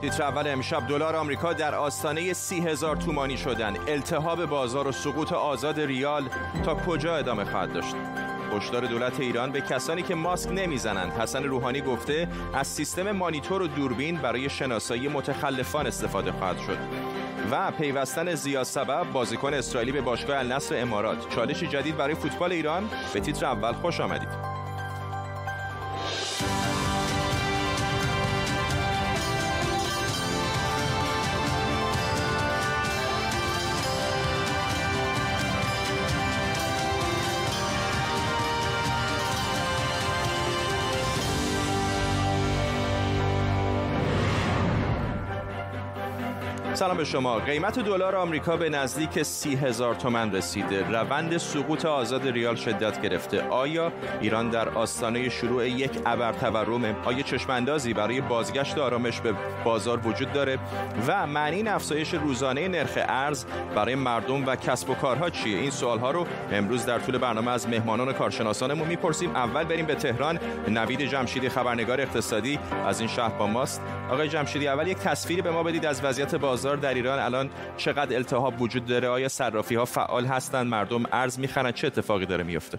تیتر اول امشب دلار آمریکا در آستانه سی هزار تومانی شدن. التهاب بازار و سقوط آزاد ریال تا کجا ادامه خواهد داشت؟ هشدار دولت ایران به کسانی که ماسک نمی‌زنند. حسن روحانی گفته از سیستم مانیتور و دوربین برای شناسایی متخلفان استفاده خواهد شد. و پیوستن زیاد سبب بازیکن اسرائیلی به باشگاه النصر امارات. چالشی جدید برای فوتبال ایران. به تیتر اول خوش آمدید. سلام به شما. قیمت دلار آمریکا به نزدیک سی هزار تومن رسیده. روند سقوط آزاد ریال شدت گرفته. آیا ایران در آستانه شروع یک ابر تورمه آیا چشماندازی برای بازگشت آرامش به بازار وجود داره؟ و معنی این افزایش روزانه نرخ ارز برای مردم و کسب و کارها چیه؟ این سوال ها رو امروز در طول برنامه از مهمانان کارشناسانمون می‌پرسیم. اول بریم به تهران. نوید جمشیدی خبرنگار اقتصادی از این شهر با ماست. آقای جمشیدی اول یک تصویری به ما بدید از وضعیت بازار. بازار در ایران الان چقدر التهاب وجود داره؟ آیا صرافی ها فعال هستند؟ مردم ارز می‌خرن چه اتفاقی داره میفته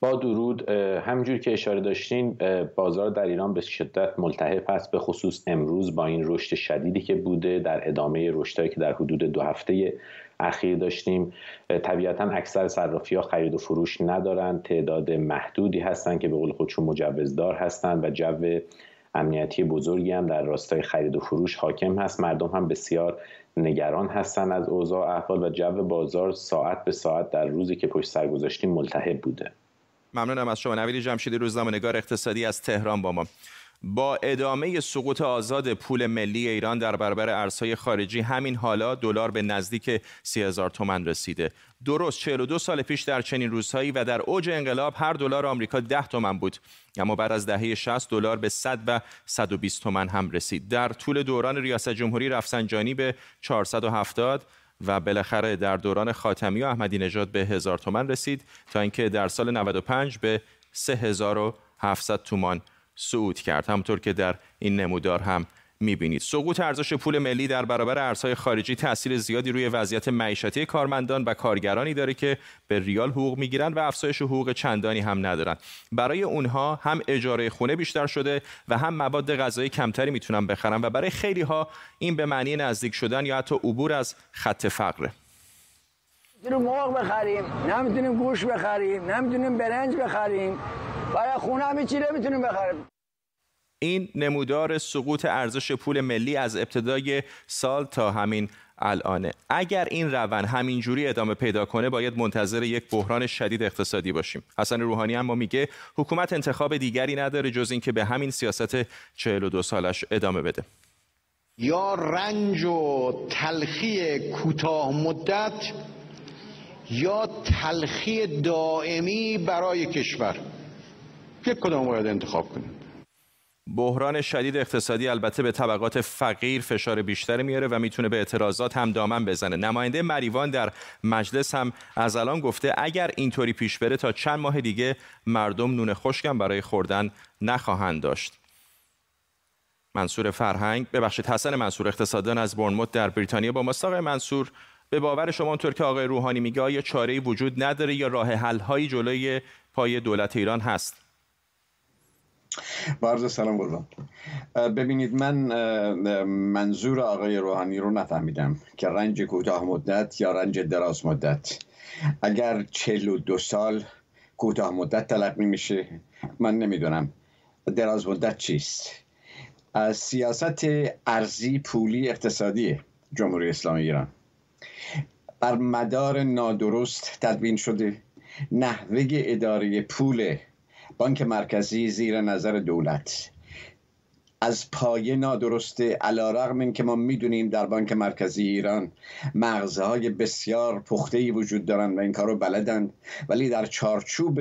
با درود همجور که اشاره داشتین بازار در ایران به شدت ملتهب است به خصوص امروز با این رشد شدیدی که بوده در ادامه رشدهایی که در حدود دو هفته اخیر داشتیم. طبیعتا اکثر صرافی ها خرید و فروش ندارند تعداد محدودی هستند که به قول خودشون مجوزدار هستند و جو امنیتی بزرگی هم در راستای خرید و فروش حاکم هست. مردم هم بسیار نگران هستند از اوضاع احوال و جو بازار ساعت به ساعت در روزی که پشت سر گذاشتیم ملتهب بوده. ممنونم از شما. نوید جمشیدی روزنامه نگار اقتصادی از تهران با ما. با ادامه سقوط آزاد پول ملی ایران در برابر ارزهای خارجی همین حالا دلار به نزدیک سی هزار تومن رسیده. درست 42 سال پیش در چنین روزهایی و در اوج انقلاب هر دلار آمریکا 10 تومن بود. اما بعد از دهه 60 دلار به 100 و 120 تومن هم رسید. در طول دوران ریاست جمهوری رفسنجانی به 470 و بالاخره در دوران خاتمی و احمدی نژاد به هزار تومن رسید تا اینکه در سال 95 به 3700 تومان صعود کرد. همطور که در این نمودار هم می‌بینید. سقوط ارزش پول ملی در برابر ارزهای خارجی تاثیر زیادی روی وضعیت معیشتی کارمندان و کارگرانی داره که به ریال حقوق می‌گیرند و افزایش حقوق چندانی هم ندارند. برای اونها هم اجاره خونه بیشتر شده و هم مواد غذایی کمتری می‌تونن بخرن و برای خیلی ها این به معنی نزدیک شدن یا حتی عبور از خط فقره. نمی‌تونیم مرغ بخریم نمی‌تونیم گوش بخریم نمی‌تونیم برنج بخریم. برای خونه هم چی نمی‌تونیم بخریم؟ این نمودار سقوط ارزش پول ملی از ابتدای سال تا همین الانه. اگر این روند همینجوری ادامه پیدا کنه باید منتظر یک بحران شدید اقتصادی باشیم. حسن روحانی اما میگه حکومت انتخاب دیگری نداره جز اینکه به همین سیاست 42 سالش ادامه بده. یا رنج و تلخی کوتاه مدت یا تلخی دائمی برای کشور. یک کدام باید انتخاب کنیم. بحران شدید اقتصادی البته به طبقات فقیر فشار بیشتری میاره و می‌تونه به اعتراضات هم دامن بزنه. نماینده مریوان در مجلس هم از الان گفته اگر اینطوری پیش بره تا چند ماه دیگه مردم نون خشکم برای خوردن نخواهند داشت. منصور فرهنگ ببخشید حسن منصور اقتصاددان از برنموت در بریتانیا با مستاق منصور به باور شما اونطور که آقای روحانی میگه آیا چاره‌ای وجود نداره یا راه حل هایی جلوی پای دولت ایران هست؟ بارز سلام بردم ببینید من منظور آقای روحانی رو نفهمیدم که رنج کوتاه مدت یا رنج دراز مدت. اگر دو سال کوتاه مدت تلقی میشه من نمی‌دونم دراز مدت چیست. از سیاست ارزی پولی اقتصادی جمهوری اسلامی ایران. بر مدار نادرست تدوین شده. نحوه اداره پول بانک مرکزی زیر نظر دولت. از پایه نادرسته علا رغم این که ما می‌دونیم در بانک مرکزی ایران مغزهای بسیار پخته وجود دارن و این کارو بلدن ولی در چارچوب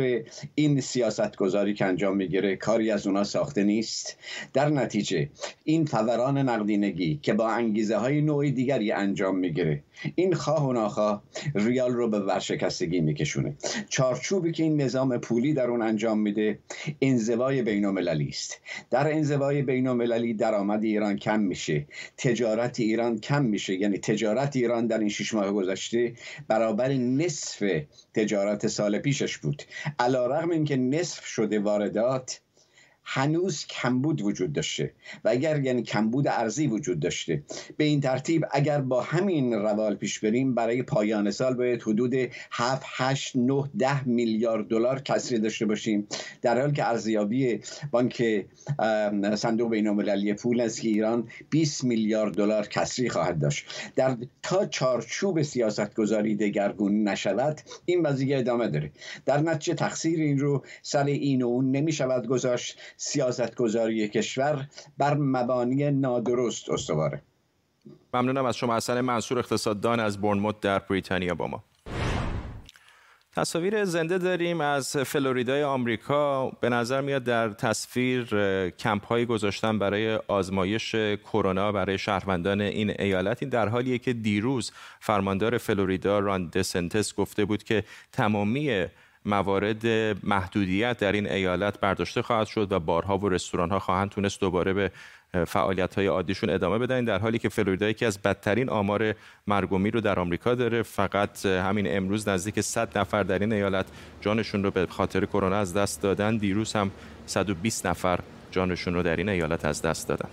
این سیاست گذاری که انجام می‌گیره کاری از اونا ساخته نیست. در نتیجه این فوران نقدینگی که با انگیزه های نوعی دیگری انجام می‌گیره این خواه و ناخواه ریال رو به ورشکستگی میکشونه. چارچوبی که این نظام پولی در اون انجام میده انزوای بین است. در انزوای بین المللی درآمد ایران کم میشه. تجارت ایران کم میشه. یعنی تجارت ایران در این شش ماه گذشته برابر نصف تجارت سال پیشش بود. علا رغم اینکه نصف شده واردات هنوز کمبود وجود داشته و اگر یعنی کمبود ارزی وجود داشته. به این ترتیب اگر با همین روال پیش بریم برای پایان سال باید حدود 7 8 9 10 میلیارد دلار کسری داشته باشیم. در حالی که ارزیابی بانک صندوق بین المللی پول از ایران 20 میلیارد دلار کسری خواهد داشت. در تا چارچوب سیاست گذاری دگرگون نشود این وضعیت ادامه داره. در نتیجه تقصیر این رو سر این و اون نمی شود گذاشت. سیاستگذاری کشور بر مبانی نادرست استواره. ممنونم از شما حسن منصور اقتصاددان از برنموت در بریتانیا با ما. تصاویر زنده داریم از فلوریدای آمریکا. به نظر میاد در تصویر کمپ هایی گذاشتن برای آزمایش کرونا برای شهروندان این ایالت. این در حالیه که دیروز فرماندار فلوریدا ران دسنتس گفته بود که تمامی موارد محدودیت در این ایالت برداشته خواهد شد و بارها و رستوران ها خواهند تونست دوباره به فعالیت های عادیشون ادامه بدن در حالی که فلوریدا یکی از بدترین آمار مرگومی رو در آمریکا داره. فقط همین امروز نزدیک 100 نفر در این ایالت جانشون رو به خاطر کرونا از دست دادن. دیروز هم 120 نفر جانشون رو در این ایالت از دست دادن.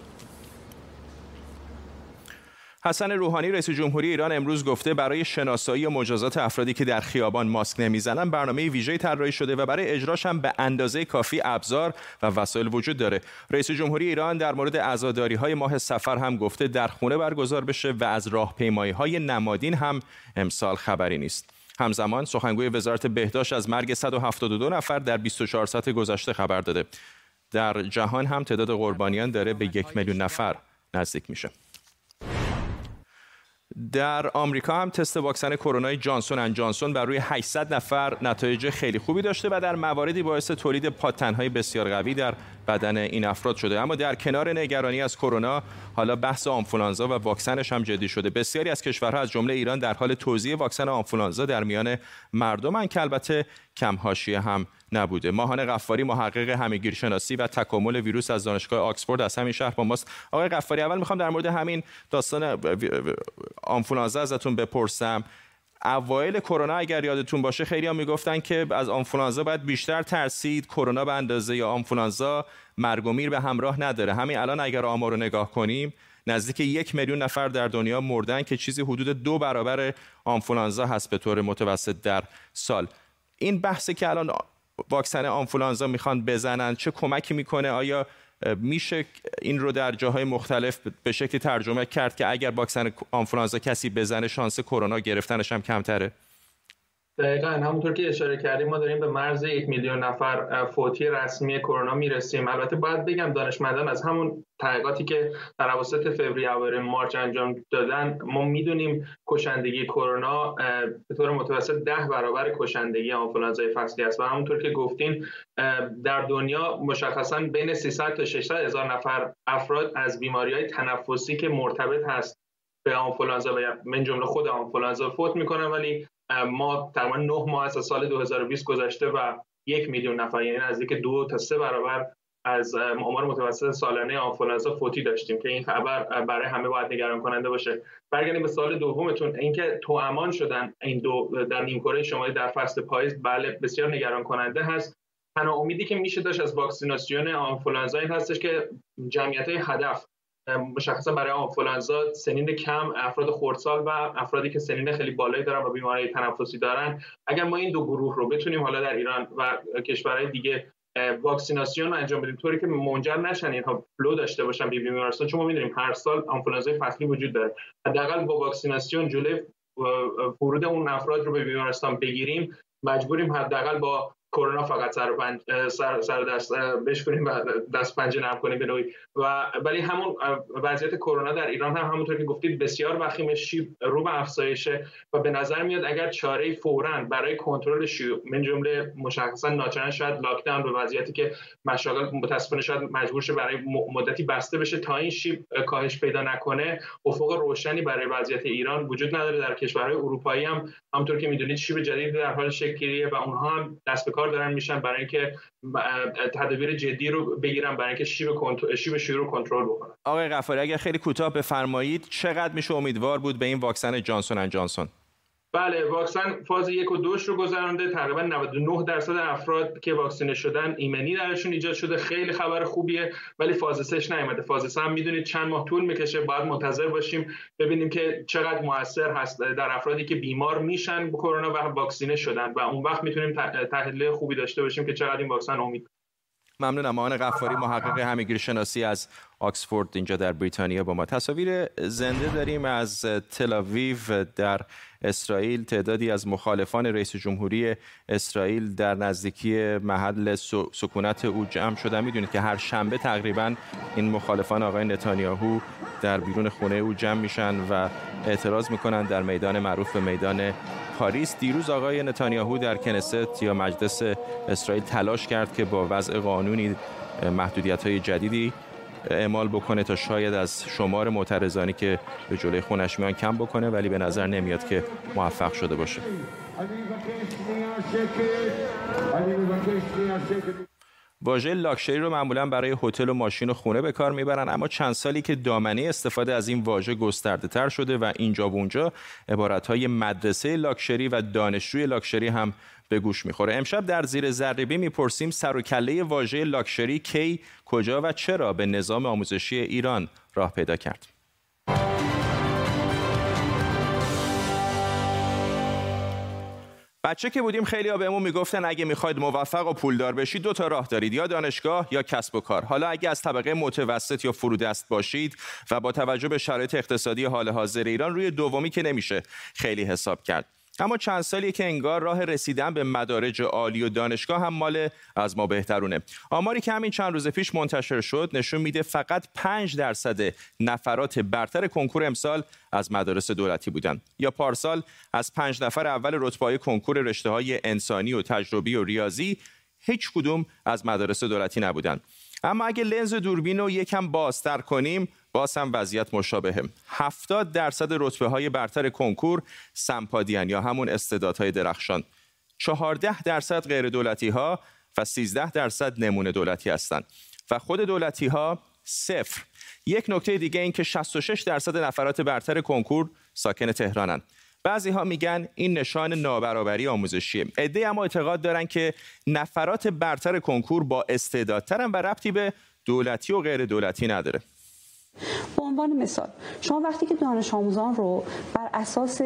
حسن روحانی رئیس جمهوری ایران امروز گفته برای شناسایی و مجازات افرادی که در خیابان ماسک نمی‌زنن برنامه ویژه طراحی شده و برای اجراش هم به اندازه کافی ابزار و وسایل وجود داره. رئیس جمهوری ایران در مورد عزاداری های ماه سفر هم گفته در خونه برگزار بشه و از راهپیمایی های نمادین هم امسال خبری نیست. همزمان سخنگوی وزارت بهداشت از مرگ 172 نفر در 24 ساعت گذشته خبر داده. در جهان هم تعداد قربانیان داره به یک میلیون نفر نزدیک میشه. در آمریکا هم تست واکسن کرونا جانسون ان جانسون بر روی 800 نفر نتایج خیلی خوبی داشته و در مواردی باعث تولید پاتنهای بسیار قوی در بدن این افراد شده. اما در کنار نگرانی از کرونا حالا بحث آنفولانزا و واکسنش هم جدی شده. بسیاری از کشورها از جمله ایران در حال توزیع واکسن آنفولانزا در میان مردمن که البته کم حاشیه هم نبوده. ماهان قفاری محقق همگیرشناسی و تکامل ویروس از دانشگاه آکسفورد از همین شهر با ماست. آقای قفاری اول می‌خوام در مورد همین داستان آنفولانزا ازتون بپرسم. اوایل کرونا اگر یادتون باشه خیلی ها می‌گفتن که از آنفولانزا باید بیشتر ترسید کرونا به اندازه یا آنفولانزا مرگ و میر به همراه نداره. همین الان اگر آمار رو نگاه کنیم نزدیک یک میلیون نفر در دنیا مردن که چیزی حدود دو برابر آنفولانزا هست به طور متوسط در سال. این بحثی که الان واکسن آنفولانزا می‌خوان بزنن چه کمکی می‌کنه؟ آیا میشه این رو در جاهای مختلف به شکلی ترجمه کرد که اگر واکسن آنفولانزا کسی بزنه شانس کرونا گرفتنش هم کمتره. دقیقا همونطور که اشاره کردیم ما داریم به مرز یک میلیون نفر فوتی رسمی کرونا می‌رسیم. البته باید بگم دانشمندان از همون تحقیقاتی که در اواسط فوریه و مارچ انجام دادن ما می‌دونیم کشندگی کرونا به طور متوسط ده برابر کشندگی آنفولانزای فصلی است. و همونطور که گفتین در دنیا مشخصا بین 300 تا 600 هزار نفر افراد از بیماری های تنفسی که مرتبط هست به آنفولانزا و من جمله خود آنفولانزا فوت می‌کنن ولی ما تقریبا نه ماه از سال 2020 گذشته و یک میلیون نفر یعنی نزدیک دو تا سه برابر از آمار متوسط سالانه آنفولانزا فوتی داشتیم که این خبر برای همه باید نگران کننده باشه. برگردیم به سال دومتون. اینکه تو امان شدن این دو در نیمکره شمالی در فصل پاییز بله بسیار نگران کننده هست. تنها امیدی که میشه داشت از واکسیناسیون آنفولانزا این هستش که جمعیت هدف مشخصا برای آنفولانزا سنین کم افراد خردسال و افرادی که سنین خیلی بالایی دارن و بیماری تنفسی دارن. اگر ما این دو گروه رو بتونیم حالا در ایران و کشورهای دیگه واکسیناسیون انجام بدیم طوری که منجر نشن اینها flu داشته باشن بیان بیمارستان چون ما می‌دونیم هر سال آنفولانزای فصلی وجود داره. حداقل با واکسیناسیون جلوی ورود اون افراد رو به بیمارستان بگیریم. مجبوریم حداقل با کرونا فقط سر, پنج سر, سر دست بشکنیم و دست پنجه نرم کنیم به نوعی. و ولی همون وضعیت کرونا در ایران هم همونطور که گفتید بسیار وخیم شیب رو به افزایشه و به نظر میاد اگر چاره فورا برای کنترل شیوع من جمله مشخصا ناچارن شاید lockdown به وضعیتی که مشاغل متاسفانه شاید مجبور شه برای مدتی بسته بشه تا این شیب کاهش پیدا نکنه افق روشنی برای وضعیت ایران وجود نداره. در کشورهای اروپایی هم همونطور که می‌دونید شیب جدید در حال شکل و اونها هم دست به کار دارن میشن برای اینکه تدابیر جدی رو بگیرن برای اینکه شیب کنترل شیب شیوع رو کنترل بکنن. آقای غفاری اگر خیلی کوتاه بفرمایید چقدر میشه امیدوار بود به این واکسن جانسون اند جانسون؟ بله واکسن فاز یک و دوش رو گذرانده تقریبا 99 درصد افراد که واکسینه شدن ایمنی درشون ایجاد شده. خیلی خبر خوبیه ولی فاز 3 نیومده. فاز 3 هم می‌دونید چند ماه طول می‌کشه باید منتظر باشیم ببینیم که چقدر موثر هست در افرادی که بیمار میشن به کرونا و واکسینه شدن. و اون وقت می‌تونیم تحلیل خوبی داشته باشیم که چقدر این واکسن امید ممنونم. آن غفاری محقق همگیر شناسی از آکسفورد اینجا در بریتانیا با ما. تصاویر زنده داریم از تلاویو در اسرائیل. تعدادی از مخالفان رئیس جمهوری اسرائیل در نزدیکی محل سکونت او جمع شدن. می‌دونید که هر شنبه تقریبا این مخالفان آقای نتانیاهو در بیرون خونه او جمع میشن و اعتراض می‌کنن در میدان معروف به میدان پاریس دیروز آقای نتانیاهو در کنست یا مجلس اسرائیل تلاش کرد که با وضع قانونی محدودیت های جدیدی اعمال بکنه تا شاید از شمار معترضانی که به جلوی خونش میان کم بکنه ولی به نظر نمیاد که موفق شده باشه. واژه لاکشری رو معمولا برای هتل و ماشین و خونه به کار می‌برن اما چند سالی که دامنه استفاده از این واژه گسترده تر شده و اینجا و اونجا عبارت های مدرسه لاکشری و دانشجوی لاکشری هم به گوش می‌خوره. امشب در زیر ذربی می‌پرسیم سر و کله واژه لاکشری کی کجا و چرا به نظام آموزشی ایران راه پیدا کرد؟ بچه که بودیم خیلی بهمون می‌گفتن اگه می‌خواید موفق و پولدار بشید دو تا راه دارید یا دانشگاه یا کسب و کار. حالا اگه از طبقه متوسط یا فرودست باشید و با توجه به شرایط اقتصادی حال حاضر ایران روی دومی که نمیشه خیلی حساب کرد. اما چند سالی که انگار راه رسیدن به مدارج عالی و دانشگاه هم مال از ما بهترونه. آماری که همین چند روز پیش منتشر شد نشون میده فقط 5 درصد نفرات برتر کنکور امسال از مدارس دولتی بودن. یا پارسال از پنج نفر اول رتبه کنکور رشته های انسانی و تجربی و ریاضی هیچ کدوم از مدارس دولتی نبودن. اما اگه لنز دوربین رو یکم بازتر کنیم باز هم وضعیت مشابهه. 70 درصد رتبه های برتر کنکور سمپادیان یا همون استعدادهای درخشان. 14 درصد غیر دولتی ها و 13 درصد نمونه دولتی هستند. و خود دولتی ها صفر. یک نکته دیگه این که 66 درصد نفرات برتر کنکور ساکن تهرانند. بعضی ها میگن این نشان نابرابری آموزشیه. عده اما اعتقاد دارن که نفرات برتر کنکور با استعدادترن و ربطی به دولتی و غیر دولتی نداره. به عنوان مثال شما وقتی که دانش آموزان رو بر اساس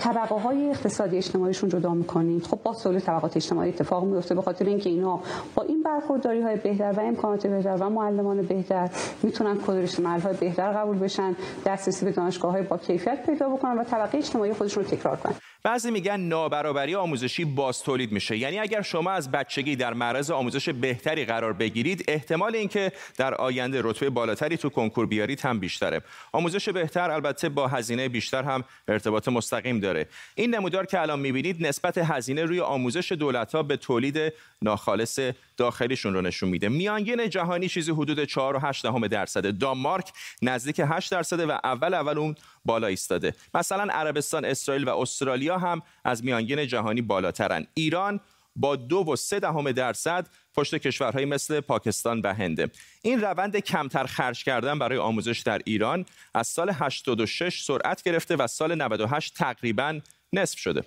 طبقه های اقتصادی اجتماعیشون جدا می‌کنید خب با سول طبقات اجتماعی اتفاق میفته به خاطر اینکه اینا با این برخورداری های بهتر و امکانات بهتر و معلمان بهتر می‌تونن کد رشته های بهتر قبول بشن دسترسی به دانشگاه های با کیفیت پیدا بکنن و طبقه اجتماعی خودشون رو تکرار کنن. بعضی میگن نابرابری آموزشی باز تولید میشه. یعنی اگر شما از بچگی در معرض آموزش بهتری قرار بگیرید احتمال اینکه در آینده رتبه بالاتری تو کنکور بیارید هم بیشتره. آموزش بهتر البته با هزینه بیشتر هم ارتباط مستقیم داره. این نمودار که الان می‌بینید نسبت هزینه روی آموزش دولت ها به تولید ناخالص داخلیشون رو نشون میده. میانگین جهانی چیزی حدود 4 و 8 دهم درصد دانمارک نزدیک 8 درصده و اول اول اون بالا ایستاده. مثلا عربستان اسرائیل و استرالیا هم از میانگین جهانی بالاترن. ایران با دو و سه دهم درصد پشت کشورهایی مثل پاکستان و هنده این روند کمتر خرج کردن برای آموزش در ایران از سال 86 سرعت گرفته و سال 98 تقریبا نصف شده.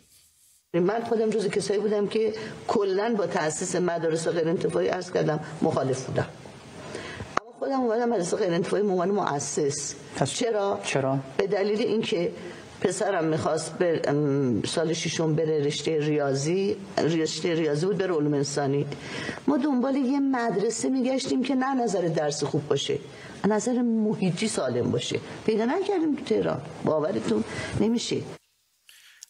من خودم جز کسایی بودم که کلا با تاسیس مدارس غیر انتفاعی عرض کردم مخالف بودم. خودم اومدم مدرسه غیر انتفاعی عنوان مؤسس. چرا؟ چرا؟ به دلیل اینکه پسرم می‌خواست بر سال ششم بره رشته ریاضی رشته ریاضی بود بره علوم انسانی. ما دنبال یه مدرسه میگشتیم که نه نظر درس خوب باشه نظر محیطی سالم باشه. پیدا نکردیم تو تهران. باورتون نمیشه.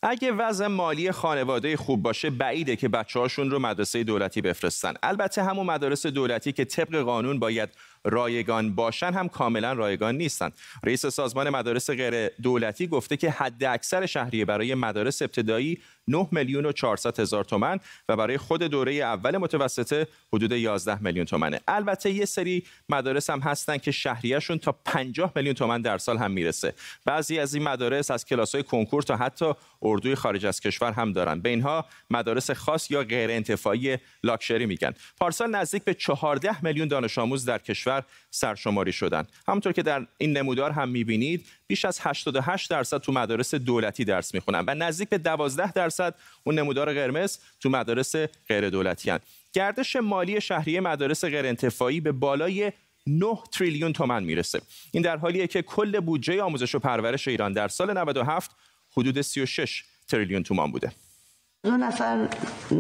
اگه وضع مالی خانواده خوب باشه بعیده که بچه هاشون رو مدرسه دولتی بفرستن. البته همون مدارس دولتی که طبق قانون باید رایگان باشن هم کاملا رایگان نیستند رئیس سازمان مدارس غیر دولتی گفته که حد اکثر شهریه برای مدارس ابتدایی 9 میلیون و 400 هزار تومن و برای خود دوره اول متوسطه حدود 11 میلیون تومنه. البته یه سری مدارس هم هستن که شهریهشون تا 50 میلیون تومن در سال هم می‌رسه. بعضی از این مدارس از کلاس‌های کنکور تا حتی اردوی خارج از کشور هم دارن. به اینها مدارس خاص یا غیر انتفاعی لاکشری میگن. پارسال نزدیک به 14 میلیون دانش آموز در کشور سرشماری شدن. همونطور که در این نمودار هم می‌بینید بیش از 88 درصد تو مدارس دولتی درس می‌خونن و نزدیک به 12 درصد اون نمودار قرمز تو مدارس غیر دولتی هن. گردش مالی شهری مدارس غیر انتفاعی به بالای 9 تریلیون تومن می‌رسه. این در حالیه که کل بودجه آموزش و پرورش ایران در سال 97 حدود 36 تریلیون تومان بوده. دو نفر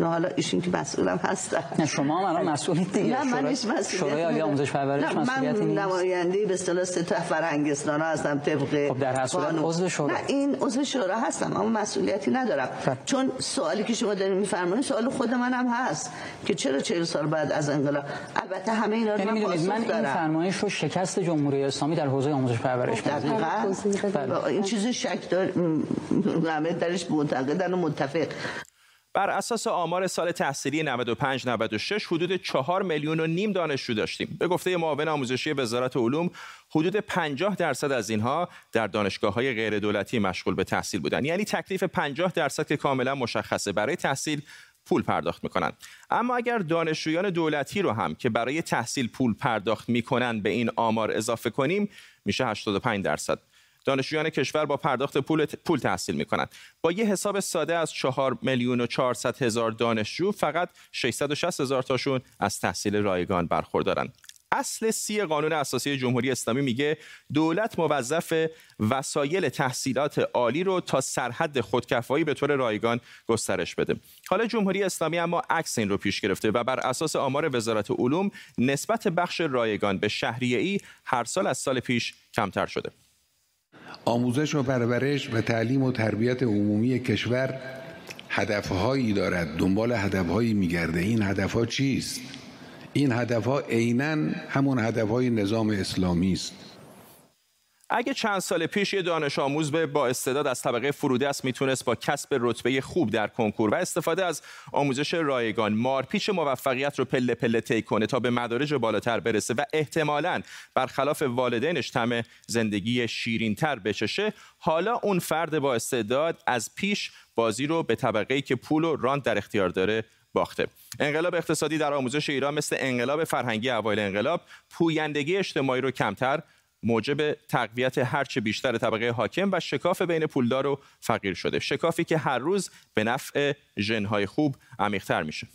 حالا ایشون که مسئولم هستن. نه شما هم الان مسئولیت دیگه. نه من هیچ مسئولیت شورای عالی آموزش پرورش مسئولیتی نیست؟ من نماینده به اصطلاح سطح فرهنگستان هستم طبق خب در هر صورت عضو شورا. نه این عضو شورا هستم اما مسئولیتی ندارم. فر. چون سوالی که شما دارین میفرمایید سوال خود منم هست که چرا 40 سال بعد از انقلاب؟ البته همه اینا رو یعنی من من این فرمایش رو شکست جمهوری اسلامی در حوزه آموزش پرورش دقیقاً. این چیز شک دار همه درش معتقدن و متفق. بر اساس آمار سال تحصیلی 95 96 حدود 4 میلیون و نیم دانشجو داشتیم. به گفته معاون آموزشی وزارت علوم حدود 50 درصد از اینها در دانشگاه های غیر دولتی مشغول به تحصیل بودند. یعنی تکلیف 50 درصد که کاملا مشخصه برای تحصیل پول پرداخت می‌کنند اما اگر دانشجویان دولتی رو هم که برای تحصیل پول پرداخت می‌کنن به این آمار اضافه کنیم میشه 85 درصد دانشجویان کشور با پرداخت پول, پول تحصیل می کنند. با یه حساب ساده از 4 میلیون و 400 هزار دانشجو فقط 660 هزار تاشون از تحصیل رایگان برخوردارند. اصل سی قانون اساسی جمهوری اسلامی میگه دولت موظف وسایل تحصیلات عالی رو تا سرحد خودکفایی به طور رایگان گسترش بده. حالا جمهوری اسلامی اما عکس این رو پیش گرفته و بر اساس آمار وزارت علوم نسبت بخش رایگان به شهریه ای هر سال از سال پیش کمتر شده. آموزش و پرورش و تعلیم و تربیت عمومی کشور هدفهایی دارد. دنبال هدفهایی میگرده. این هدفها چیست؟ این هدفها عینا همون هدفهای نظام اسلامی است. اگه چند سال پیش یه دانش آموز به با استعداد از طبقه فروده است می‌تونست با کسب رتبه خوب در کنکور و استفاده از آموزش رایگان مارپیچ موفقیت رو پله پله طی کنه تا به مدارج بالاتر برسه و احتمالاً برخلاف والدینش طعم زندگی شیرینتر بچشه حالا اون فرد با استعداد از پیش بازی رو به طبقه که پول و راند در اختیار داره باخته. انقلاب اقتصادی در آموزش ایران مثل انقلاب فرهنگی اوایل انقلاب پویندگی اجتماعی رو کمتر موجب تقویت هرچه بیشتر طبقه حاکم و شکاف بین پولدار و فقیر شده. شکافی که هر روز به نفع ژنهای خوب عمیقتر میشه.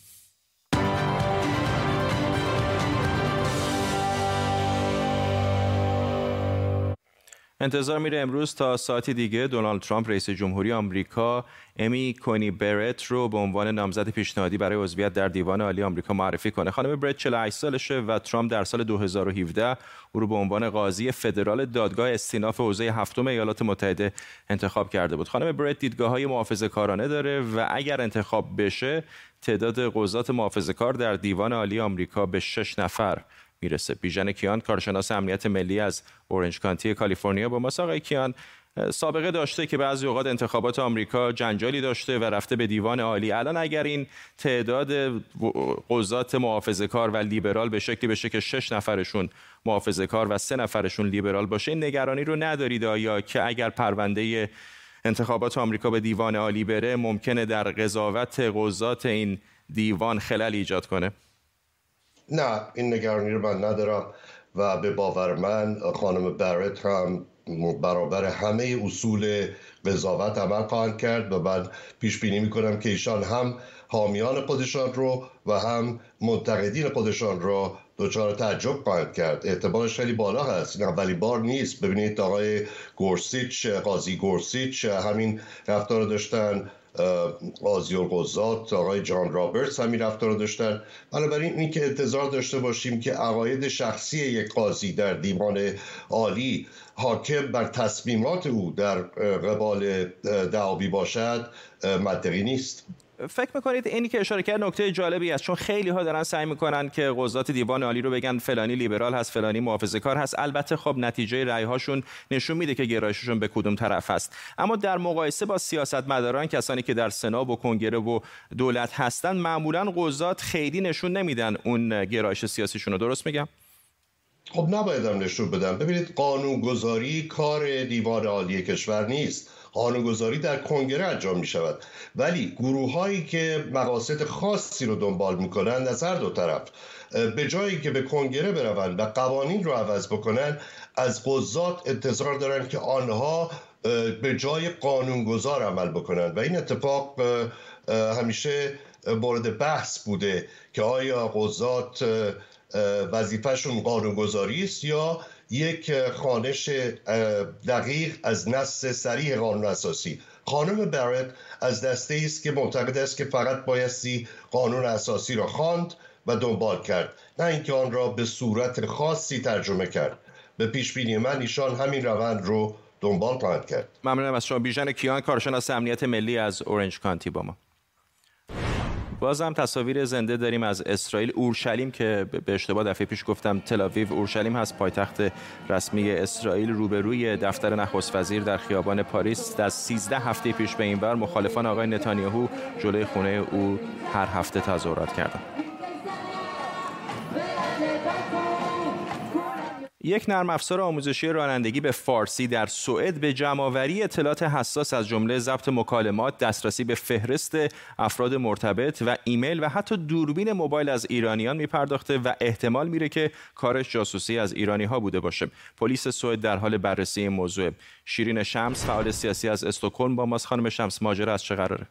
انتظار میره امروز تا ساعتی دیگه دونالد ترامپ رئیس جمهوری آمریکا امی کونی برت رو به عنوان نامزد پیشنهادی برای عضویت در دیوان عالی آمریکا معرفی کنه. خانم برت 48 سالشه و ترامپ در سال 2017 او رو به عنوان قاضی فدرال دادگاه استیناف حوزه هفتم ایالات متحده انتخاب کرده بود. خانم برت دیدگاه های محافظه کارانه داره و اگر انتخاب بشه تعداد قضات محافظه کار در دیوان عالی آمریکا به 6 نفر می‌رسه. بیژن کیان کارشناس امنیت ملی از اورنج کانتی کالیفرنیا با ما آقای کیان سابقه داشته که بعضی اوقات انتخابات آمریکا جنجالی داشته و رفته به دیوان عالی. الان اگر این تعداد قضات محافظه کار و لیبرال به شکلی بشه که شش نفرشون محافظه کار و سه نفرشون لیبرال باشه این نگرانی رو ندارید آیا که اگر پرونده انتخابات آمریکا به دیوان عالی بره ممکنه در قضاوت قضات این دیوان خلل ایجاد کنه؟ نه این نگرانی رو من ندارم و به باور من خانم برت هم برابر همه اصول قضاوت عمل خواهند کرد و بعد پیش بینی می‌کنم که ایشان هم حامیان خودشان رو و هم منتقدین خودشان رو دچار تعجب خواهند کرد. اعتبارش خیلی بالا هست. این اولی بار نیست. ببینید آقای گورسیچ قاضی گورسیچ همین رفتار رو داشتن. قاضی القضات آقای جان رابرتس همین رفتار رو داشتن. بنابراین این که انتظار داشته باشیم که عقاید شخصی یک قاضی در دیوان عالی حاکم بر تصمیمات او در قبال دعاوی باشد منطقی نیست. فکر می‌کنید اینی که اشاره کرد نکته جالبی است؟ چون خیلی ها دارن سعی می‌کنن که قضات دیوان عالی رو بگن فلانی لیبرال هست فلانی محافظه کار هست. البته خب نتیجه رأی هاشون نشون میده که گرایششون به کدوم طرف هست اما در مقایسه با سیاستمداران کسانی که در سنا و کنگره و دولت هستن معمولا قضات خیلی نشون نمیدن اون گرایش سیاسیشون رو. درست میگم؟ خب نبایدم نشون بدم ببینید قانونگذاری کار دیوان عالی کشور نیست. قانونگذاری در کنگره انجام می شود ولی گروه هایی که مقاصد خاصی رو دنبال می‌کنن از هر دو طرف به جایی که به کنگره بروند و قوانین رو عوض بکنن از قضات انتظار دارن که آنها به جای قانونگذار عمل بکنن و این اتفاق همیشه مورد بحث بوده که آیا قضات وظیفهشون قانونگذاری است یا یک خانش دقیق از نص سریع قانون اساسی. خانم برت از دسته است که معتقد است که فقط بایستی قانون اساسی را خواند و دنبال کرد نه اینکه آن را به صورت خاصی ترجمه کرد. به پیش بینی من ایشان همین روند رو دنبال خواهند کرد. ممنونم از شما. بیژن کیان کارشناس امنیت ملی از اورنج کانتی با ما. باز هم تصاویر زنده داریم از اسرائیل. اورشلیم که به اشتباه دفعه پیش گفتم تلاویو اورشلیم هست. پایتخت رسمی اسرائیل روبروی دفتر نخست وزیر در خیابان پاریس. از 13 هفته پیش به این بر مخالفان آقای نتانیاهو جلوی خونه او هر هفته تظاهرات کردند. یک نرم افزار آموزشی رانندگی به فارسی در سوئد به جمعآوری اطلاعات حساس از جمله ضبط مکالمات، دسترسی به فهرست افراد مرتبط و ایمیل و حتی دوربین موبایل از ایرانیان میپرداخته و احتمال میره که کارش جاسوسی از ایرانی ها بوده باشه. پلیس سوئد در حال بررسی این موضوع. شیرین شمس فعال سیاسی از استکهلم با ماست خانم شمس ماجرا از چه قراره؟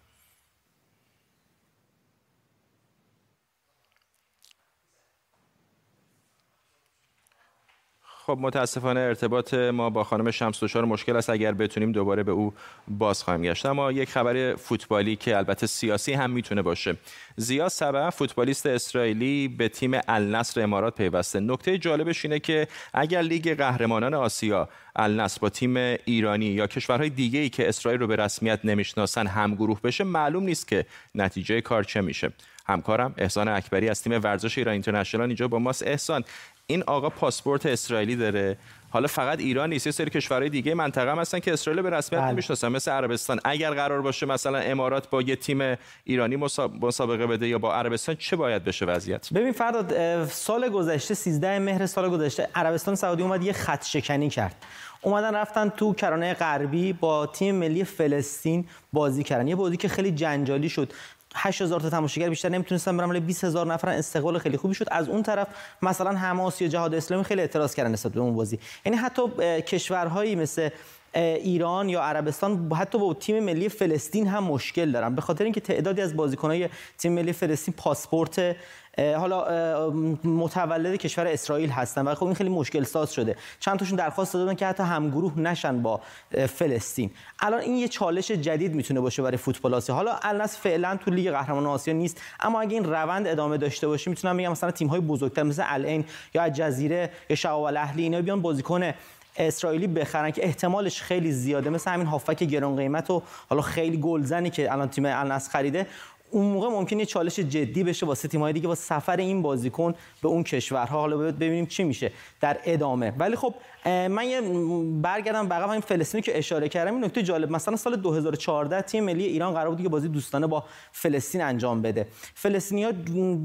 خب متاسفانه ارتباط ما با خانم شمس دچار مشکل است. اگر بتونیم دوباره به او باز خواهیم گشت. اما یک خبر فوتبالی که البته سیاسی هم می‌تونه باشه. زیا سبا فوتبالیست اسرائیلی به تیم النصر امارات پیوسته. نکته جالبش اینه که اگر لیگ قهرمانان آسیا النصر با تیم ایرانی یا کشورهای دیگه ای که اسرائیل رو به رسمیت نمی‌شناسن همگروه بشه معلوم نیست که نتیجه کار چه میشه. همکارم احسان اکبری از تیم ورزش ایران اینترنشنال اینجا با ماست. احسان این آقا پاسپورت اسرائیلی داره. حالا فقط ایران نیست یه سری کشورهای دیگه منطقه هم هستن که اسرائیل به رسمیت بله. نمی‌شناسن مثل عربستان. اگر قرار باشه مثلا امارات با یه تیم ایرانی مسابقه بده یا با عربستان چه باید بشه وضعیت؟ ببین فرداد سال گذشته 13 مهر سال گذشته عربستان سعودی اومد یه خط شکنی کرد. اومدن رفتن تو کرانه غربی با تیم ملی فلسطین بازی کردن. یه بازی که خیلی جنجالی شد. 8000 تا تماشاگر بیشتر نمی‌تونستن برن ولی 20000 نفر استقبال خیلی خوبی شد. از اون طرف مثلا حماس یا جهاد اسلامی خیلی اعتراض کردن نسبت به اون بازی. یعنی حتی کشورهایی مثل ایران یا عربستان حتی با تیم ملی فلسطین هم مشکل دارن. به خاطر اینکه تعدادی از بازیکنهای تیم ملی فلسطین پاسپورت حالا متولد کشور اسرائیل هستن و خب این خیلی مشکل ساز شده. چند تاشون درخواست دادن که حتی همگروه نشن با فلسطین. الان این یه چالش جدید می‌تونه باشه برای فوتبال آسیا. حالا الناس فعلا تو لیگ قهرمانان آسیا نیست اما اگه این روند ادامه داشته باشه می‌تونم بگم مثلا تیم های بزرگتر مثل العین یا جزیره یا شعب الاهلی اینا بیان بازیکن اسرائیلی بخرن که احتمالش خیلی زیاده. مثل همین هافک گران قیمت و حالا خیلی گلزنی که الان تیم النصر خریده. اون موقع ممکنه چالش جدی بشه واسه تیم‌های دیگه با سفر این بازیکن به اون کشورها. حالا ببینیم چی میشه در ادامه. ولی خب من یه برگردم به همین فلسطینی که اشاره کردم. این نکته جالب مثلا سال 2014 تیم ملی ایران قرار بود که بازی دوستانه با فلسطین انجام بده. فلسطینی‌ها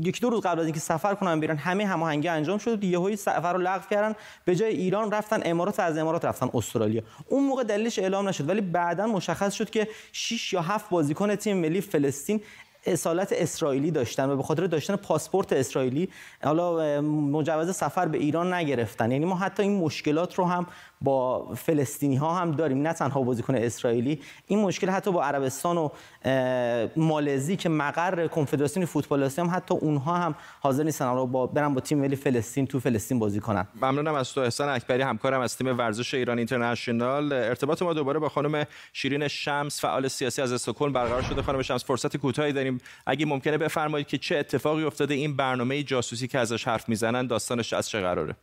یک دو روز قبل از اینکه سفر کنن بیرن همه هماهنگی انجام شد. یهویی سفر رو لغو کردن. به جای ایران رفتن امارات از امارات رفتن استرالیا. اون موقع دلیلش اعلام نشد. ولی بعدا مشخص شد که 6 یا 7 بازیکن تیم ملی فلسطین اصالت اسرائیلی داشتن و به خاطر داشتن پاسپورت اسرائیلی حالا مجوز سفر به ایران نگرفتن. یعنی ما حتی این مشکلات رو هم با فلسطینی ها هم داریم نه تنها بازیکن اسرائیلی. این مشکل حتی با عربستان و مالزی که مقر کنفدراسیون فوتبال آسیا هم حتی اونها هم حاضر نیستن رو با برن با تیم ملی فلسطین تو فلسطین بازی کنن. ممنونم از تو احسان اکبری. همکارم از تیم ورزش ایران اینترنشنال. ارتباط ما دوباره با خانم شیرین شمس فعال سیاسی از استکهلم برقرار شده. خانم شمس فرصت کوتاهی داریم. اگه ممکنه بفرمایید که چه اتفاقی افتاده این برنامه جاسوسی که ازش حرف می‌زنن داستانش از چه قراره؟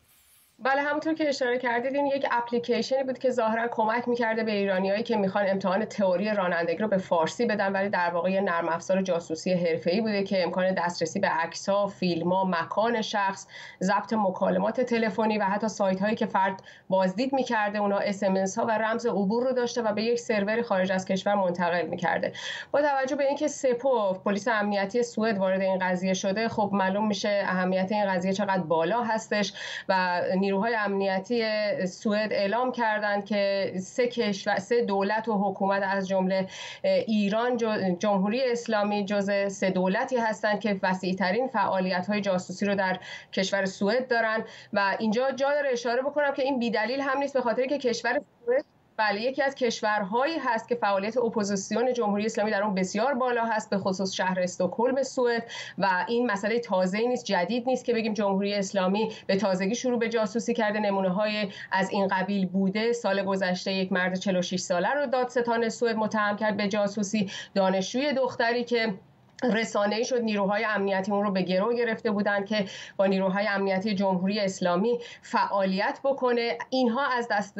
بله همونطور که اشاره کردید این یک اپلیکیشنی بود که ظاهرا کمک می‌کرده به ایرانیایی که می‌خوان امتحان تئوری رانندگی رو به فارسی بدن ولی در واقع یه نرم افزار جاسوسی حرفه‌ای بوده که امکان دسترسی به عکس‌ها، فیلم‌ها، مکان شخص، ضبط مکالمات تلفنی و حتی سایت هایی که فرد بازدید می‌کرده اونها اس ها و رمز عبور رو داشته و به یک سرور خارج از کشور منتقل می‌کرده. با توجه به اینکه سپو پلیس امنیتی سوئد وارد این قضیه شده خب معلوم میشه اهمیت این قضیه چقدر بالا هستش و نیروهای امنیتی سوئد اعلام کردند که سه کشور سه دولت و حکومت از جمله ایران جمهوری اسلامی جزء سه دولتی هستند که وسیعترین فعالیت های جاسوسی رو در کشور سوئد دارن. و اینجا جا داره اشاره بکنم که این بیدلیل هم نیست به خاطر که کشور سوئد بله یکی از کشورهایی هست که فعالیت اپوزیسیون جمهوری اسلامی در اون بسیار بالا هست به خصوص شهر استکهلم سوئد. و این مسئله تازه نیست جدید نیست که بگیم جمهوری اسلامی به تازگی شروع به جاسوسی کرده. نمونه های از این قبیل بوده. سال گذشته یک مرد 46 ساله رو دادستان سوئد متهم کرد به جاسوسی. دانشجوی دختری که رسانه شد نیروهای امنیتی اون رو به گرو گرفته بودن که با نیروهای امنیتی جمهوری اسلامی فعالیت بکنه. اینها از دست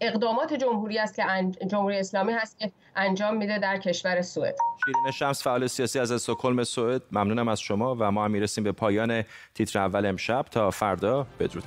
اقدامات جمهوری است که جمهوری اسلامی هست که انجام میده در کشور سوئد. شیرین شمس فعال سیاسی از استکهلم سوئد. ممنونم از شما و ما هم می‌رسیم به پایان تیتر اول امشب. تا فردا بدرود.